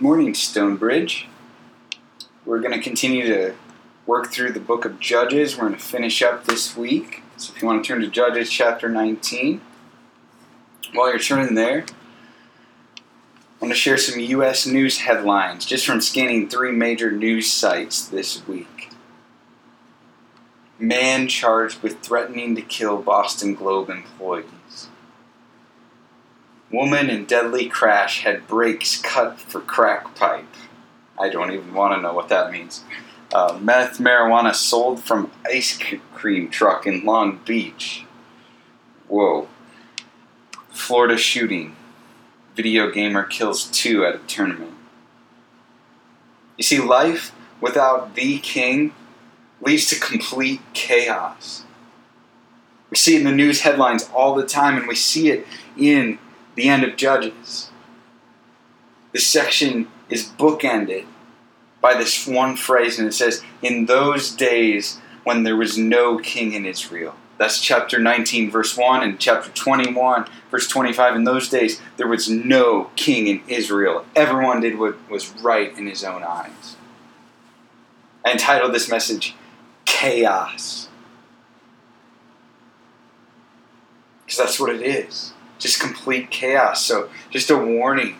Morning, Stonebridge. We're going to continue to work through the book of Judges. We're going to finish up this week. So if you want to turn to Judges chapter 19, while you're turning there, I want to share some U.S. news headlines just from scanning three major news sites this week. Man charged with threatening to kill Boston Globe employees. Woman in deadly crash had brakes cut for crack pipe. I don't even want to know what that means. Uh, meth marijuana sold from ice cream truck in Long Beach. Whoa. Florida shooting. Video gamer kills two at a tournament. You see, life without the king leads to complete chaos. We see it in the news headlines all the time, and we see it in the end of Judges. This section is bookended by this one phrase, and it says, In those days when there was no king in Israel. That's chapter 19, verse 1, and chapter 21, verse 25. In those days, there was no king in Israel. Everyone did what was right in his own eyes. I entitled this message, Chaos. Because that's what it is just complete chaos. So, just a warning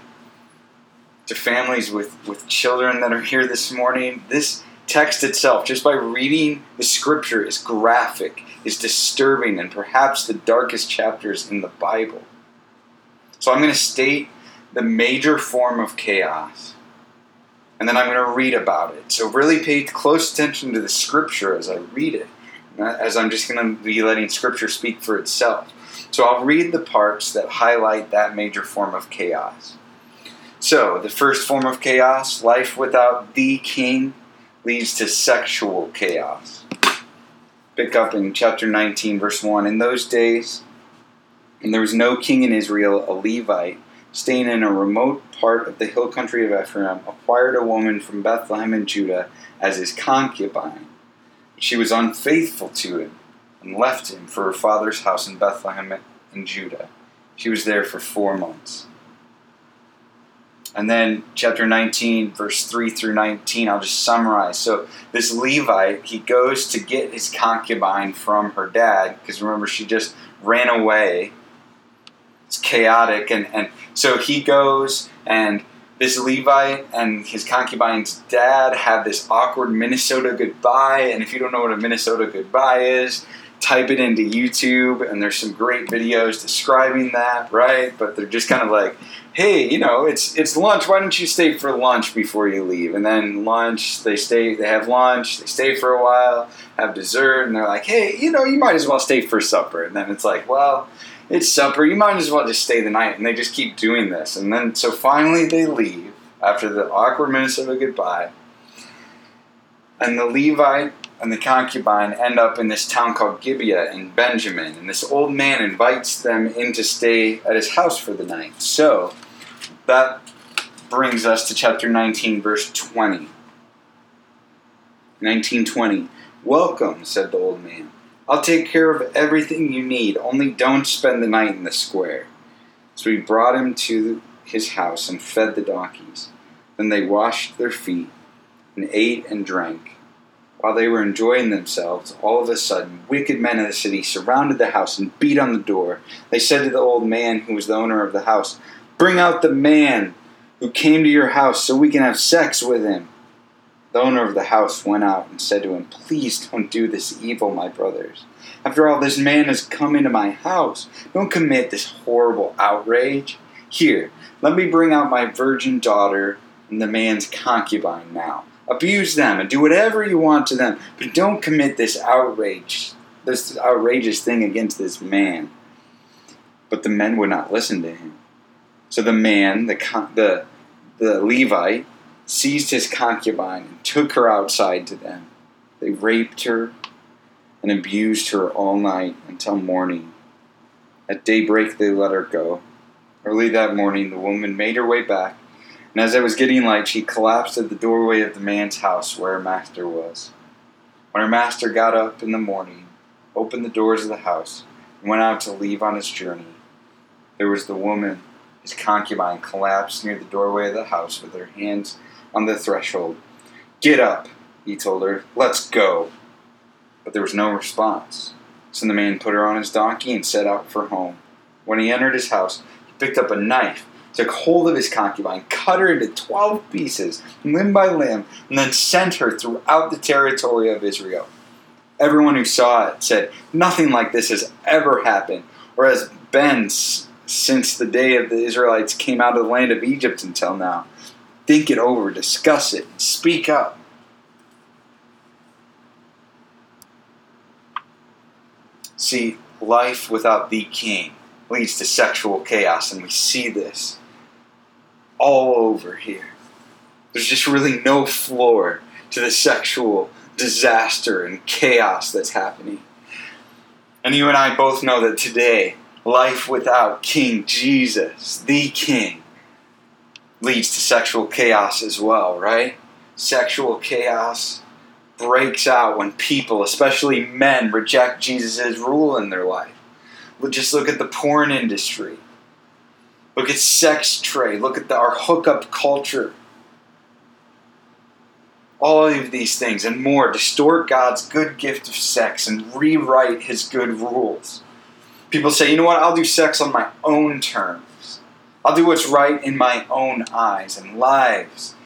to families with, with children that are here this morning. This text itself, just by reading the scripture, is graphic, is disturbing, and perhaps the darkest chapters in the Bible. So, I'm going to state the major form of chaos. And then I'm going to read about it. So, really pay close attention to the scripture as I read it, as I'm just going to be letting scripture speak for itself. So I'll read the parts that highlight that major form of chaos. So, the first form of chaos, life without the king, leads to sexual chaos. Pick up in chapter 19, verse 1. In those days, and there was no king in Israel, a Levite, staying in a remote part of the hill country of Ephraim, acquired a woman from Bethlehem in Judah as his concubine. She was unfaithful to him and left him for her father's house in Bethlehem in Judah. She was there for four months. And then chapter 19, verse 3 through 19, I'll just summarize. So this Levite, he goes to get his concubine from her dad, because remember, she just ran away. It's chaotic. And, and so he goes, and this Levite and his concubine's dad have this awkward Minnesota goodbye. And if you don't know what a Minnesota goodbye is, type it into YouTube, and there's some great videos describing that, right? But they're just kind of like, hey, you know, it's it's lunch. Why don't you stay for lunch before you leave? And then lunch, they stay, they have lunch, they stay for a while, have dessert, and they're like, hey, you know, you might as well stay for supper. And then it's like, well, it's supper. You might as well just stay the night. And they just keep doing this. And then so finally they leave after the awkward Minnesota goodbye. And the Levite and the concubine end up in this town called Gibeah in Benjamin, and this old man invites them in to stay at his house for the night. So that brings us to chapter 19, verse 20. 1920. Welcome, said the old man. I'll take care of everything you need, only don't spend the night in the square. So he brought him to his house and fed the donkeys. Then they washed their feet and ate and drank. While they were enjoying themselves, all of a sudden, wicked men of the city surrounded the house and beat on the door. They said to the old man, who was the owner of the house, Bring out the man who came to your house so we can have sex with him. The owner of the house went out and said to him, Please don't do this evil, my brothers. After all, this man has come into my house. Don't commit this horrible outrage. Here, let me bring out my virgin daughter and the man's concubine now abuse them and do whatever you want to them, but don't commit this outrage, this outrageous thing against this man. But the men would not listen to him. So the man, the the the Levite, seized his concubine and took her outside to them. They raped her and abused her all night until morning. At daybreak, they let her go. Early that morning, the woman made her way back and as it was getting light, she collapsed at the doorway of the man's house where her master was. When her master got up in the morning, opened the doors of the house, and went out to leave on his journey, there was the woman His concubine collapsed near the doorway of the house with her hands on the threshold. Get up, he told her. Let's go. But there was no response. So the man put her on his donkey and set out for home. When he entered his house, he picked up a knife, took hold of his concubine, cut her into twelve pieces, limb by limb, and then sent her throughout the territory of Israel. Everyone who saw it said, Nothing like this has ever happened, or has been since the day of the Israelites came out of the land of Egypt until now. Think it over, discuss it, speak up. See, life without the king leads to sexual chaos, and we see this all over here. There's just really no floor to the sexual disaster and chaos that's happening. And you and I both know that today, life without King Jesus, the King, leads to sexual chaos as well, right? Sexual chaos breaks out when people, especially men, reject Jesus' rule in their life. Just look at the porn industry. Look at sex trade. Look at the, our hookup culture. All of these things and more distort God's good gift of sex and rewrite his good rules. People say, you know what, I'll do sex on my own terms. I'll do what's right in my own eyes, and lives,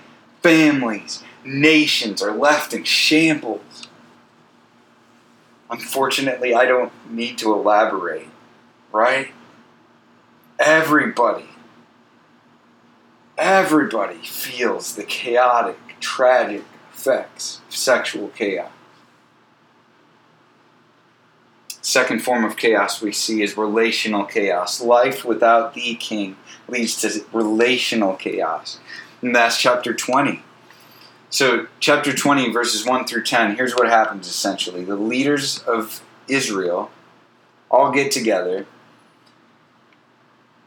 families, nations are left in shambles. Unfortunately, I don't need to elaborate, right? Everybody, everybody feels the chaotic, tragic effects of sexual chaos. Second form of chaos we see is relational chaos. Life without the king leads to relational chaos. And that's chapter 20. So, chapter 20, verses 1 through 10, here's what happens essentially. The leaders of Israel all get together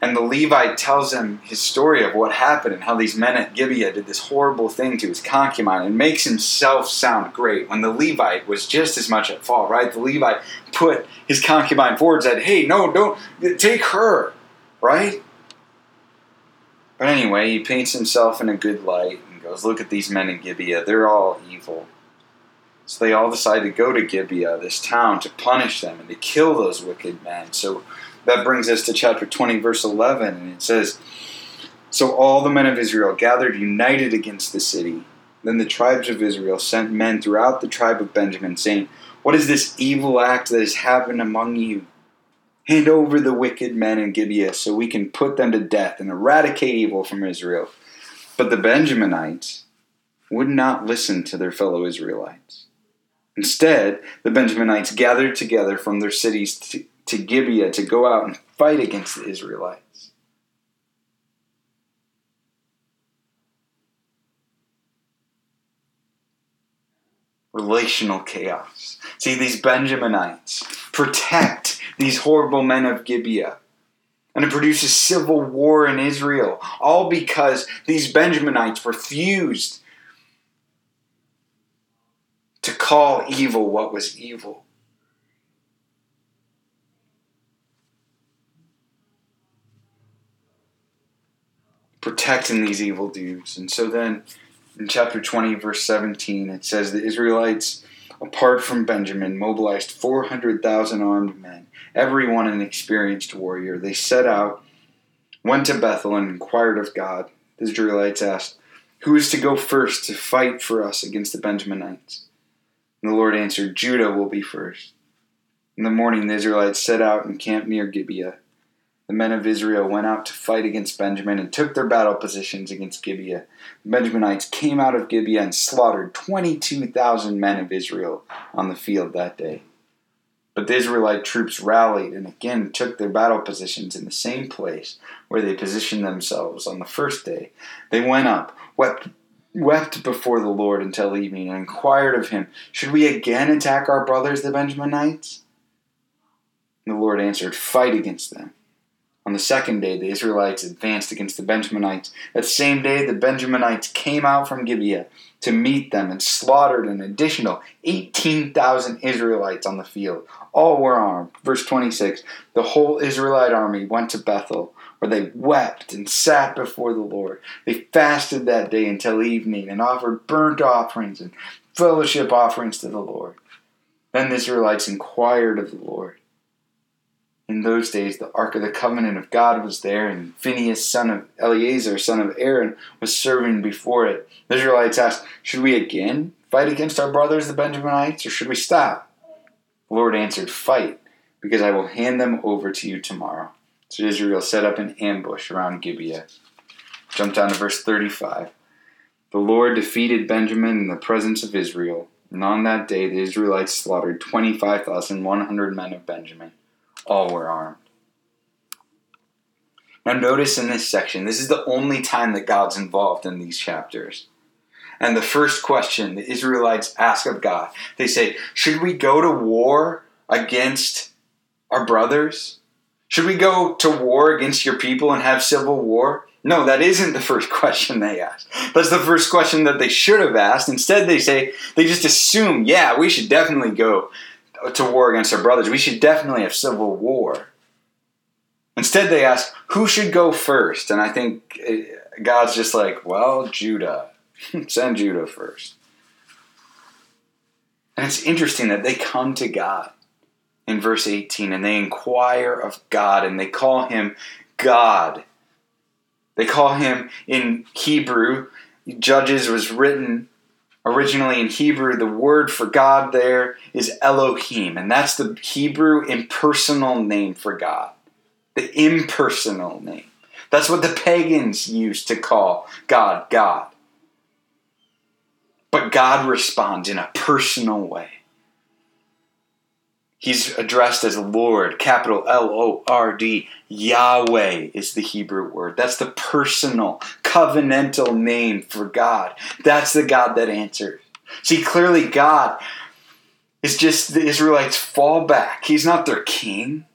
and the Levite tells him his story of what happened and how these men at Gibeah did this horrible thing to his concubine and makes himself sound great when the Levite was just as much at fault, right? The Levite put his concubine forward and said, Hey, no, don't take her, right? But anyway, he paints himself in a good light and goes, Look at these men in Gibeah, they're all evil. So they all decide to go to Gibeah, this town, to punish them and to kill those wicked men. So that brings us to chapter 20, verse 11, and it says So all the men of Israel gathered united against the city. Then the tribes of Israel sent men throughout the tribe of Benjamin, saying, What is this evil act that has happened among you? Hand over the wicked men in Gibeah so we can put them to death and eradicate evil from Israel. But the Benjaminites would not listen to their fellow Israelites. Instead, the Benjaminites gathered together from their cities to, to Gibeah to go out and fight against the Israelites. Relational chaos. See, these Benjaminites protect these horrible men of Gibeah. And it produces civil war in Israel, all because these Benjaminites refused to call evil what was evil. Protecting these evil dudes. And so then in chapter 20, verse 17, it says the Israelites, apart from Benjamin, mobilized 400,000 armed men, everyone an experienced warrior. They set out, went to Bethel, and inquired of God. The Israelites asked, Who is to go first to fight for us against the Benjaminites? And the Lord answered, Judah will be first. In the morning, the Israelites set out and camped near Gibeah the men of Israel went out to fight against Benjamin and took their battle positions against Gibeah. The Benjaminites came out of Gibeah and slaughtered 22,000 men of Israel on the field that day. But the Israelite troops rallied and again took their battle positions in the same place where they positioned themselves on the first day. They went up, wept, wept before the Lord until evening, and inquired of him, Should we again attack our brothers, the Benjaminites? And the Lord answered, Fight against them. On the second day, the Israelites advanced against the Benjaminites. That same day, the Benjaminites came out from Gibeah to meet them and slaughtered an additional 18,000 Israelites on the field. All were armed. Verse 26 The whole Israelite army went to Bethel, where they wept and sat before the Lord. They fasted that day until evening and offered burnt offerings and fellowship offerings to the Lord. Then the Israelites inquired of the Lord. In those days, the Ark of the Covenant of God was there, and Phinehas son of Eleazar, son of Aaron, was serving before it. The Israelites asked, Should we again fight against our brothers, the Benjaminites, or should we stop? The Lord answered, Fight, because I will hand them over to you tomorrow. So Israel set up an ambush around Gibeah. Jump down to verse 35. The Lord defeated Benjamin in the presence of Israel, and on that day the Israelites slaughtered 25,100 men of Benjamin. All were armed. Now, notice in this section, this is the only time that God's involved in these chapters. And the first question the Israelites ask of God, they say, Should we go to war against our brothers? Should we go to war against your people and have civil war? No, that isn't the first question they ask. That's the first question that they should have asked. Instead, they say, they just assume, yeah, we should definitely go to war against our brothers. We should definitely have civil war. Instead, they ask, who should go first? And I think eh, God's just like, well, Judah. Send Judah first. And it's interesting that they come to God in verse 18 and they inquire of God and they call him God. They call him in Hebrew, Judges was written originally in Hebrew, the word for God there is Elohim, and that's the Hebrew impersonal name for God. The impersonal name. That's what the pagans used to call God, God. But God responds in a personal way. He's addressed as Lord, capital L O R D. Yahweh is the Hebrew word. That's the personal, covenantal name for God. That's the God that answers. See, clearly, God is just the Israelites' fallback. He's not their king.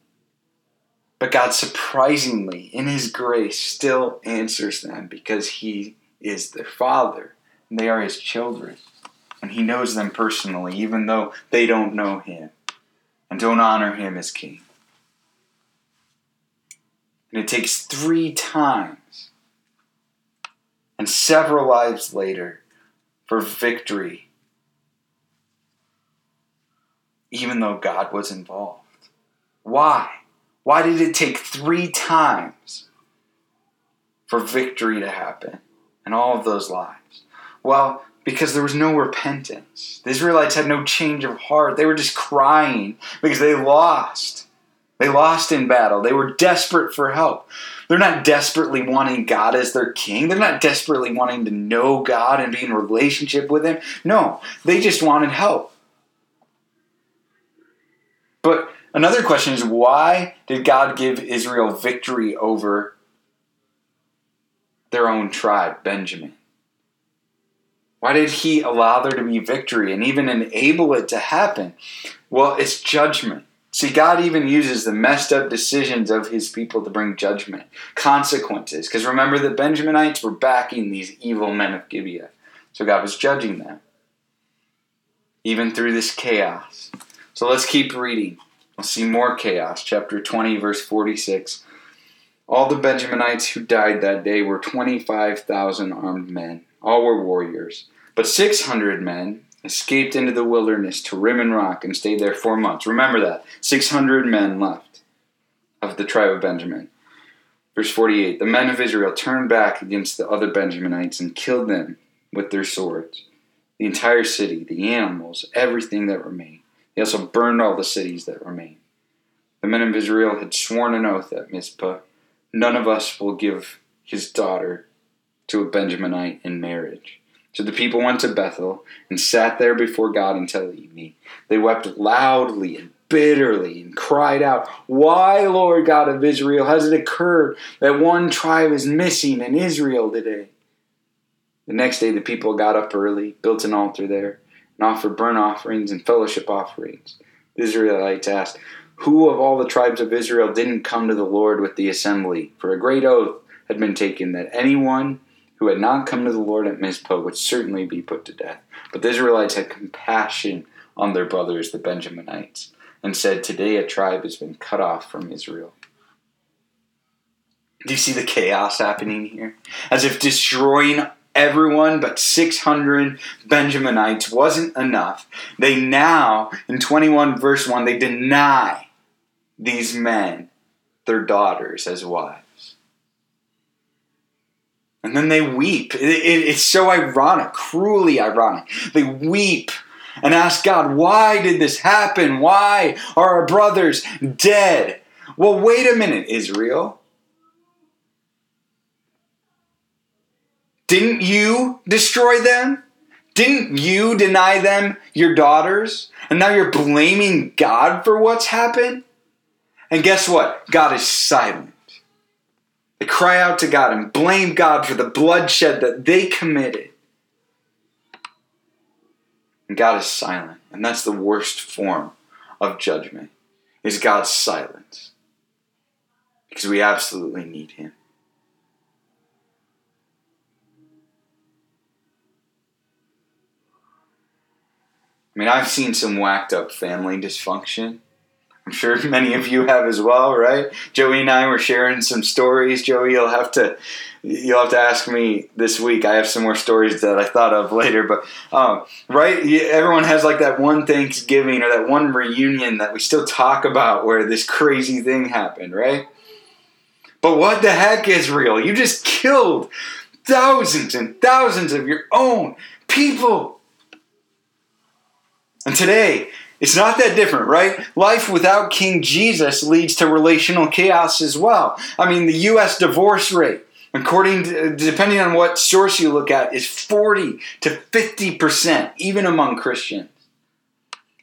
But God, surprisingly, in His grace, still answers them because He is their Father and they are His children. And He knows them personally, even though they don't know Him and don't honor him as king. And it takes three times and several lives later for victory, even though God was involved. Why? Why did it take three times for victory to happen and all of those lives? Well, because there was no repentance. The Israelites had no change of heart. They were just crying because they lost. They lost in battle. They were desperate for help. They're not desperately wanting God as their king. They're not desperately wanting to know God and be in relationship with Him. No, they just wanted help. But another question is why did God give Israel victory over their own tribe, Benjamin? Why did he allow there to be victory and even enable it to happen? Well, it's judgment. See, God even uses the messed up decisions of his people to bring judgment, consequences. Because remember, the Benjaminites were backing these evil men of Gibeah. So God was judging them, even through this chaos. So let's keep reading. We'll see more chaos. Chapter 20, verse 46. All the Benjaminites who died that day were 25,000 armed men. All were warriors. But 600 men escaped into the wilderness to Rimmon Rock and stayed there four months. Remember that. 600 men left of the tribe of Benjamin. Verse 48 The men of Israel turned back against the other Benjaminites and killed them with their swords. The entire city, the animals, everything that remained. They also burned all the cities that remained. The men of Israel had sworn an oath at Mizpah None of us will give his daughter to a Benjaminite in marriage. So the people went to Bethel and sat there before God until evening. They wept loudly and bitterly and cried out, Why, Lord God of Israel, has it occurred that one tribe is missing in Israel today? The next day the people got up early, built an altar there, and offered burnt offerings and fellowship offerings. The Israelites asked, Who of all the tribes of Israel didn't come to the Lord with the assembly? For a great oath had been taken that anyone who had not come to the Lord at Mizpah would certainly be put to death. But the Israelites had compassion on their brothers, the Benjaminites, and said, Today a tribe has been cut off from Israel. Do you see the chaos happening here? As if destroying everyone but 600 Benjaminites wasn't enough. They now, in 21 verse 1, they deny these men their daughters as wives. And then they weep. It, it, it's so ironic, cruelly ironic. They weep and ask God, why did this happen? Why are our brothers dead? Well, wait a minute, Israel. Didn't you destroy them? Didn't you deny them your daughters? And now you're blaming God for what's happened? And guess what? God is silent. They cry out to God and blame God for the bloodshed that they committed. And God is silent. And that's the worst form of judgment is God's silence. Because we absolutely need him. I mean, I've seen some whacked up family dysfunction. I'm sure many of you have as well, right? Joey and I were sharing some stories. Joey, you'll have to you'll have to ask me this week. I have some more stories that I thought of later, but um, right, everyone has like that one Thanksgiving or that one reunion that we still talk about where this crazy thing happened, right? But what the heck, Israel? You just killed thousands and thousands of your own people. And today, it's not that different, right? Life without King Jesus leads to relational chaos as well. I mean, the US divorce rate, according to, depending on what source you look at, is 40 to 50%, even among Christians.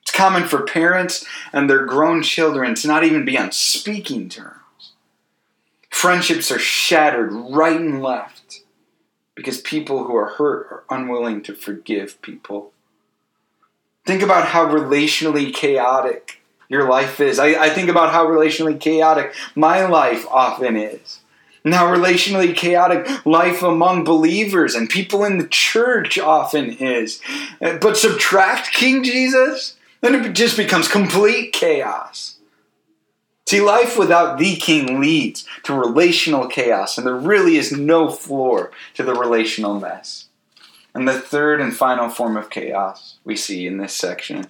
It's common for parents and their grown children to not even be on speaking terms. Friendships are shattered right and left because people who are hurt are unwilling to forgive people. Think about how relationally chaotic your life is. I, I think about how relationally chaotic my life often is. And how relationally chaotic life among believers and people in the church often is. Uh, but subtract King Jesus, then it just becomes complete chaos. See, life without the king leads to relational chaos, and there really is no floor to the relational mess. And the third and final form of chaos we see in this section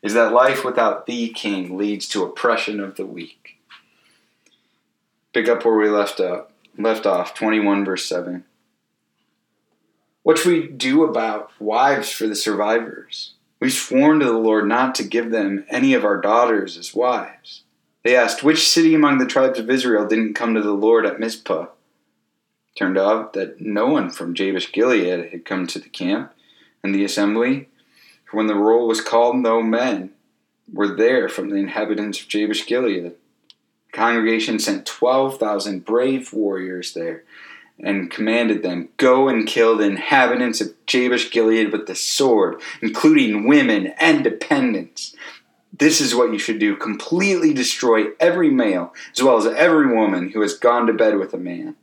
is that life without the king leads to oppression of the weak. Pick up where we left up, left off, 21 verse 7. What should we do about wives for the survivors? We sworn to the Lord not to give them any of our daughters as wives. They asked, Which city among the tribes of Israel didn't come to the Lord at Mizpah? Turned out that no one from Jabesh Gilead had come to the camp and the assembly. For when the roll was called, no men were there from the inhabitants of Jabesh Gilead. The congregation sent 12,000 brave warriors there and commanded them, Go and kill the inhabitants of Jabesh Gilead with the sword, including women and dependents. This is what you should do completely destroy every male, as well as every woman who has gone to bed with a man.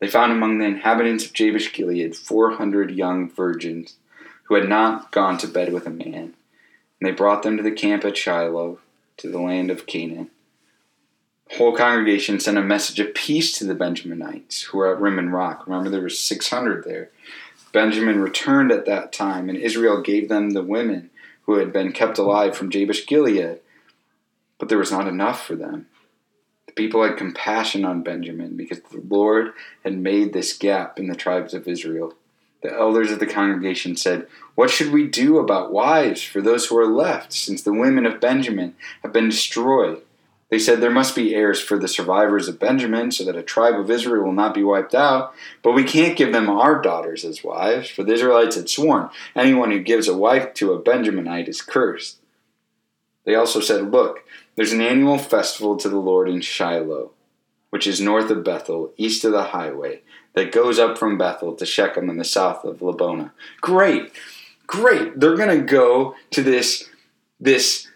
They found among the inhabitants of Jabesh Gilead four hundred young virgins who had not gone to bed with a man. And they brought them to the camp at Shiloh, to the land of Canaan. The whole congregation sent a message of peace to the Benjaminites who were at Rimmon Rock. Remember, there were 600 there. Benjamin returned at that time, and Israel gave them the women who had been kept alive from Jabesh Gilead. But there was not enough for them people had compassion on Benjamin because the Lord had made this gap in the tribes of Israel. The elders of the congregation said, What should we do about wives for those who are left, since the women of Benjamin have been destroyed? They said there must be heirs for the survivors of Benjamin, so that a tribe of Israel will not be wiped out. But we can't give them our daughters as wives, for the Israelites had sworn anyone who gives a wife to a Benjaminite is cursed. They also said, Look, there's an annual festival to the Lord in Shiloh, which is north of Bethel, east of the highway, that goes up from Bethel to Shechem in the south of Lebonah. Great, great. They're going to go to this, this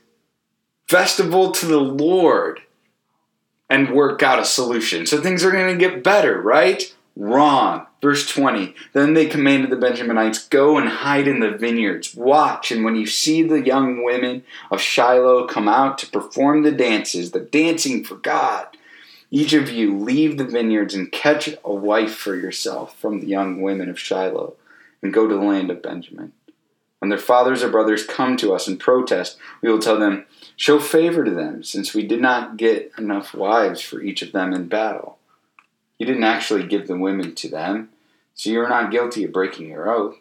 festival to the Lord and work out a solution. So things are going to get better, right? Wrong. Verse 20 Then they commanded the Benjaminites, Go and hide in the vineyards. Watch, and when you see the young women of Shiloh come out to perform the dances, the dancing for God, Each of you leave the vineyards and catch a wife for yourself from the young women of Shiloh and go to the land of Benjamin. When their fathers or brothers come to us and protest, we will tell them, Show favor to them, since we did not get enough wives for each of them in battle. You didn't actually give the women to them, so you are not guilty of breaking your oath.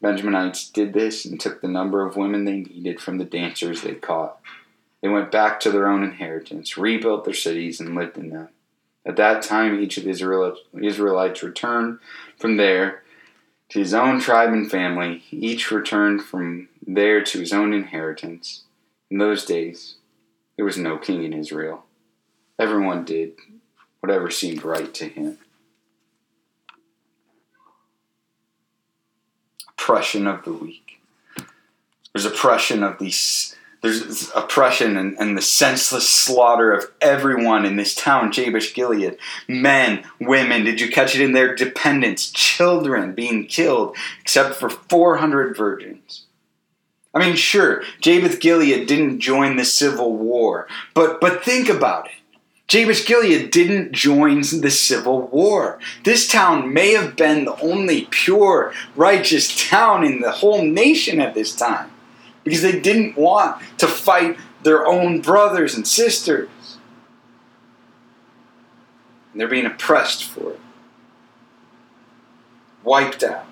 The Benjaminites did this and took the number of women they needed from the dancers they caught. They went back to their own inheritance, rebuilt their cities, and lived in them. At that time, each of the Israelites returned from there to his own tribe and family. Each returned from there to his own inheritance. In those days, there was no king in Israel. Everyone did whatever seemed right to him. Oppression of the weak. There's oppression of these there's oppression and, and, the senseless slaughter of everyone in this town, Jabesh Gilead. Men, women, did you catch it in their dependents? Children being killed, except for 400 virgins. I mean, sure, Jabesh Gilead didn't join the civil war, but, but think about it. Jabesh Gilead didn't join the civil war. This town may have been the only pure, righteous town in the whole nation at this time because they didn't want to fight their own brothers and sisters. And they're being oppressed for it, wiped out.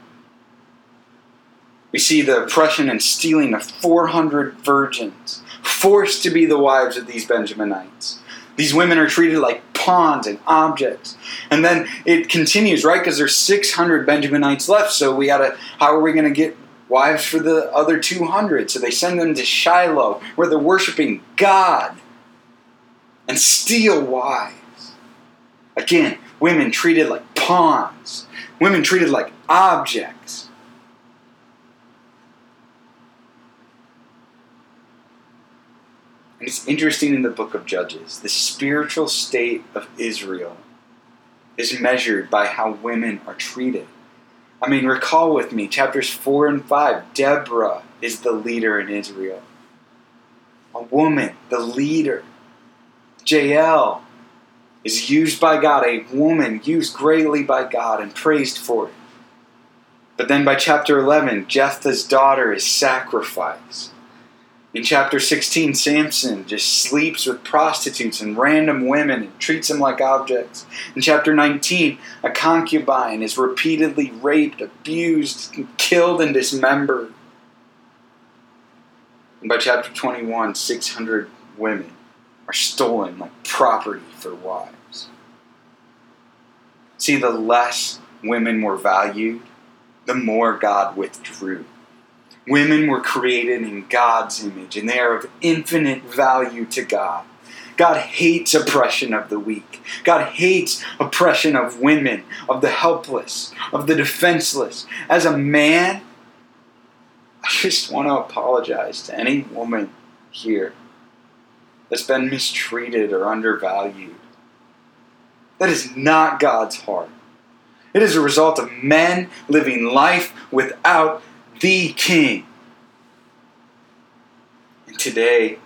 We see the oppression and stealing of 400 virgins, forced to be the wives of these Benjaminites. These women are treated like pawns and objects. And then it continues, right? Because there's 600 Benjaminites left. So we gotta, how are we to get wives for the other 200. So they send them to Shiloh, where they're worshiping God, and steal wives. Again, women treated like pawns, women treated like objects. And it's interesting in the book of Judges, the spiritual state of Israel is measured by how women are treated. I mean, recall with me chapters 4 and 5. Deborah is the leader in Israel. A woman, the leader. Jael is used by God, a woman used greatly by God and praised for it. But then by chapter 11, Jephthah's daughter is sacrificed. In chapter 16, Samson just sleeps with prostitutes and random women and treats them like objects. In chapter 19, a concubine is repeatedly raped, abused, killed, and dismembered. And by chapter 21, 600 women are stolen like property for wives. See, the less women were valued, the more God withdrew. Women were created in God's image, and they are of infinite value to God. God hates oppression of the weak. God hates oppression of women, of the helpless, of the defenseless. As a man, I just want to apologize to any woman here that's been mistreated or undervalued. That is not God's heart. It is a result of men living life without the King. And today,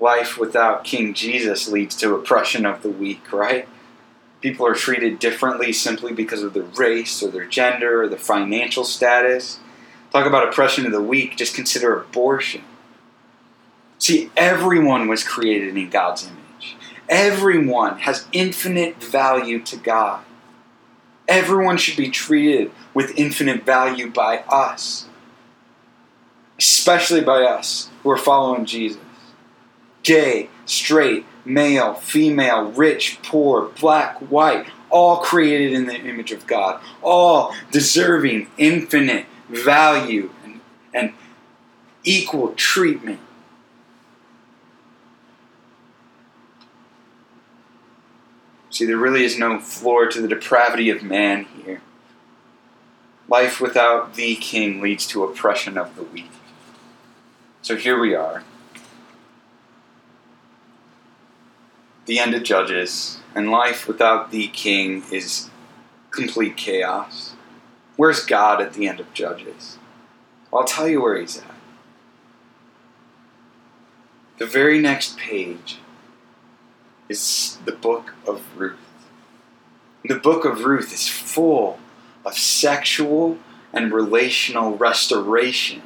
life without King Jesus leads to oppression of the weak, right? People are treated differently simply because of their race or their gender or their financial status. Talk about oppression of the weak, just consider abortion. See, everyone was created in God's image. Everyone has infinite value to God. Everyone should be treated with infinite value by us, especially by us who are following Jesus. Gay, straight, male, female, rich, poor, black, white, all created in the image of God, all deserving infinite value and, and equal treatment. See, there really is no floor to the depravity of man here. Life without the king leads to oppression of the weak. So here we are. The end of Judges, and life without the king is complete chaos. Where's God at the end of Judges? I'll tell you where he's at. The very next page is the book of Ruth. The book of Ruth is full of sexual and relational restoration.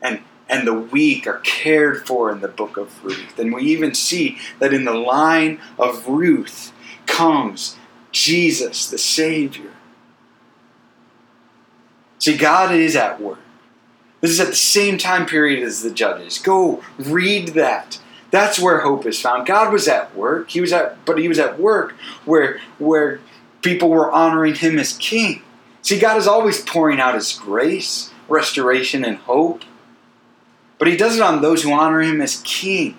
And, and the weak are cared for in the book of Ruth. And we even see that in the line of Ruth comes Jesus, the Savior. See, God is at work. This is at the same time period as the judges. Go read that. That's where hope is found. God was at work. He was at but he was at work where where people were honoring him as king. See, God is always pouring out his grace, restoration, and hope. But he does it on those who honor him as king.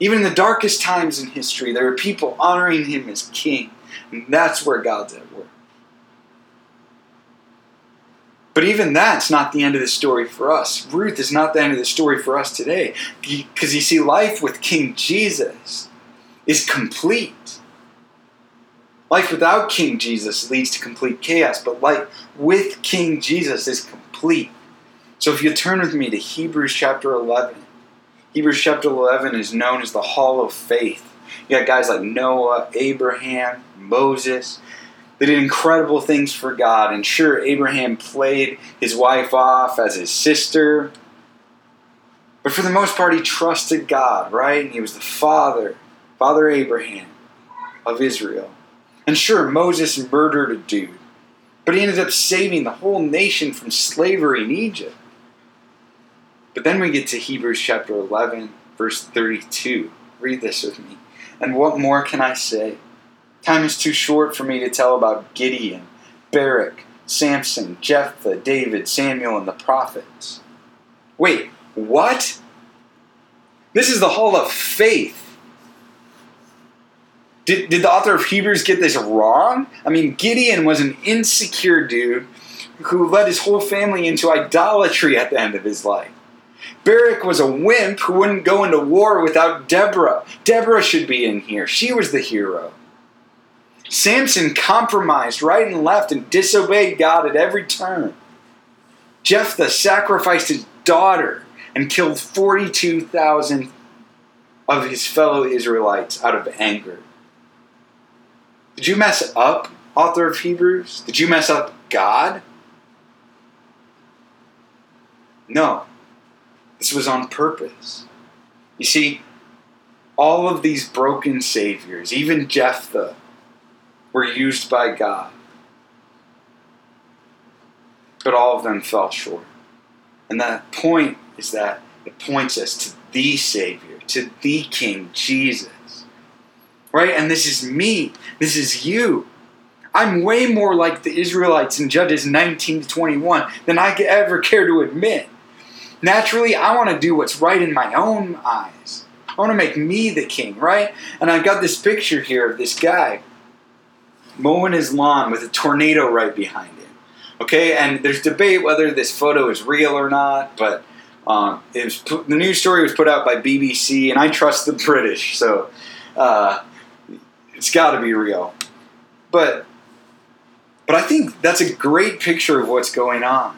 Even in the darkest times in history, there are people honoring him as king. And that's where God's at work. But even that's not the end of the story for us. Ruth is not the end of the story for us today. Because you see, life with King Jesus is complete. Life without King Jesus leads to complete chaos, but life with King Jesus is complete. So if you turn with me to Hebrews chapter 11, Hebrews chapter 11 is known as the Hall of Faith. You got guys like Noah, Abraham, Moses, they did incredible things for God. And sure, Abraham played his wife off as his sister. But for the most part, he trusted God, right? And he was the father, Father Abraham of Israel. And sure, Moses murdered a dude. But he ended up saving the whole nation from slavery in Egypt. But then we get to Hebrews chapter 11, verse 32. Read this with me. And what more can I say? Time is too short for me to tell about Gideon, Barak, Samson, Jephthah, David, Samuel, and the prophets. Wait, what? This is the hall of faith. Did, did the author of Hebrews get this wrong? I mean, Gideon was an insecure dude who led his whole family into idolatry at the end of his life. Barak was a wimp who wouldn't go into war without Deborah. Deborah should be in here. She was the hero. Samson compromised right and left and disobeyed God at every turn. Jephthah sacrificed his daughter and killed 42,000 of his fellow Israelites out of anger. Did you mess up, author of Hebrews? Did you mess up God? No. This was on purpose. You see, all of these broken saviors, even Jephthah, were used by God. But all of them fell short. And that point is that it points us to the Savior, to the King, Jesus. Right? And this is me. This is you. I'm way more like the Israelites in Judges 19 to 21 than I could ever care to admit. Naturally, I want to do what's right in my own eyes. I want to make me the king, right? And I've got this picture here of this guy mowing his lawn with a tornado right behind him. Okay, and there's debate whether this photo is real or not, but um, it was put, the news story was put out by BBC, and I trust the British, so uh, it's got to be real. But but I think that's a great picture of what's going on,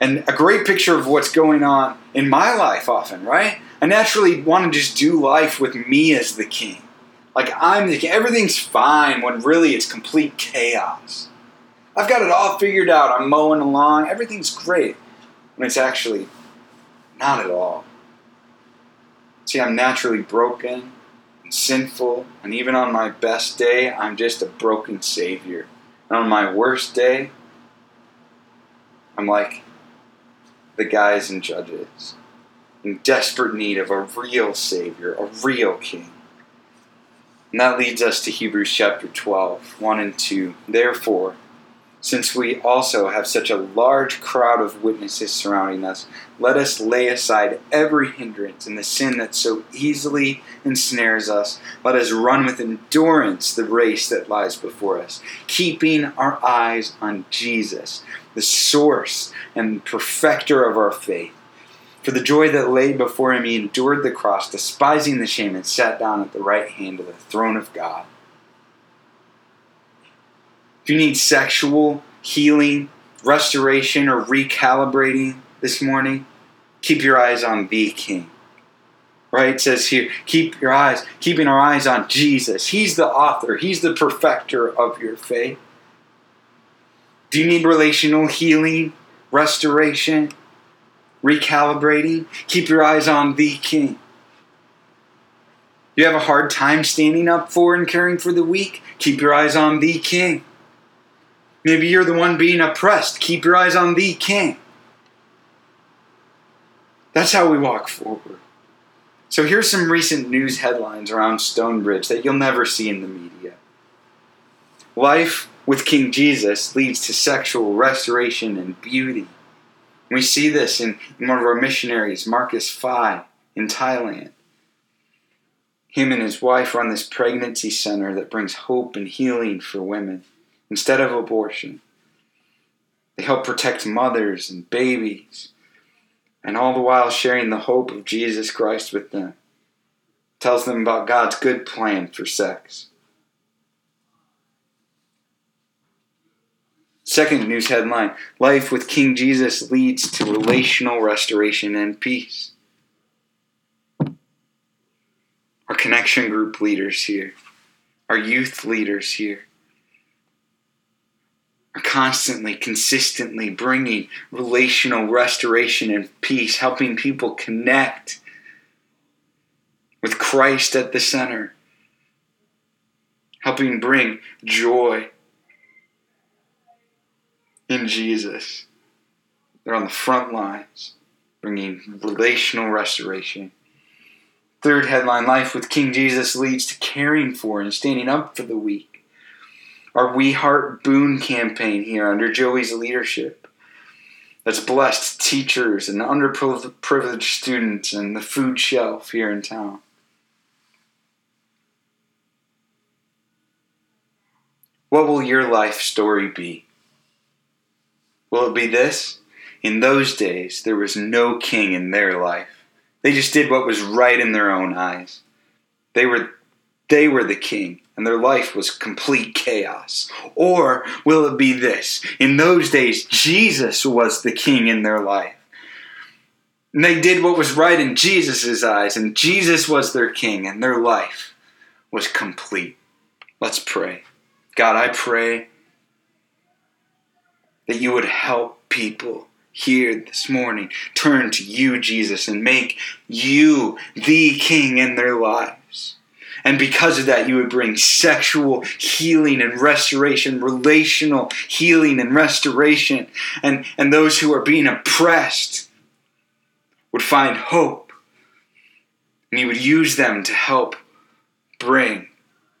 and a great picture of what's going on in my life. Often, right? I naturally want to just do life with me as the king. Like I'm everything's fine when really it's complete chaos. I've got it all figured out. I'm mowing along. Everything's great. When it's actually not at all. See, I'm naturally broken and sinful, and even on my best day, I'm just a broken Savior. And on my worst day, I'm like the guys and judges in desperate need of a real Savior, a real King. And that leads us to Hebrews chapter 12, 1 and 2. Therefore, since we also have such a large crowd of witnesses surrounding us, let us lay aside every hindrance and the sin that so easily ensnares us. Let us run with endurance the race that lies before us, keeping our eyes on Jesus, the source and perfecter of our faith for the joy that lay before him, he endured the cross, despising the shame, and sat down at the right hand of the throne of God. If you need sexual healing, restoration, or recalibrating this morning, keep your eyes on the King. right? It says here, keep your eyes, keeping our eyes on Jesus. He's the author, He's the perfecter of your faith. Do you need relational healing, restoration, recalibrating? Keep your eyes on the King. You have a hard time standing up for and caring for the weak? Keep your eyes on the King. Maybe you're the one being oppressed. Keep your eyes on the King. That's how we walk forward. So here's some recent news headlines around Stonebridge that you'll never see in the media. Life with King Jesus leads to sexual restoration and beauty. We see this in, one of our missionaries, Marcus Phi, in Thailand. Him and his wife run this pregnancy center that brings hope and healing for women instead of abortion. They help protect mothers and babies and all the while sharing the hope of Jesus Christ with them. Tells them about God's good plan for sex. Second news headline Life with King Jesus leads to relational restoration and peace. Our connection group leaders here, our youth leaders here, are constantly, consistently bringing relational restoration and peace, helping people connect with Christ at the center, helping bring joy in Jesus. They're on the front lines, bringing relational restoration. Third headline Life with King Jesus leads to caring for and standing up for the weak our We Heart Boone campaign here under Joey's leadership that's blessed teachers and underprivileged students and the food shelf here in town. What will your life story be? Will it be this? In those days, there was no king in their life. They just did what was right in their own eyes. They were, they were the king and their life was complete chaos? Or will it be this? In those days, Jesus was the king in their life. And they did what was right in Jesus' eyes, and Jesus was their king, and their life was complete. Let's pray. God, I pray that you would help people here this morning turn to you, Jesus, and make you the king in their lives. And because of that, you would bring sexual healing and restoration, relational healing and restoration. And, and those who are being oppressed would find hope. And you would use them to help bring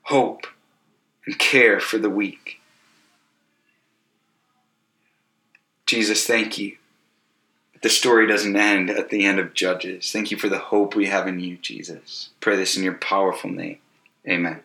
hope and care for the weak. Jesus, thank you. The story doesn't end at the end of Judges. Thank you for the hope we have in you, Jesus. Pray this in your powerful name. Amen.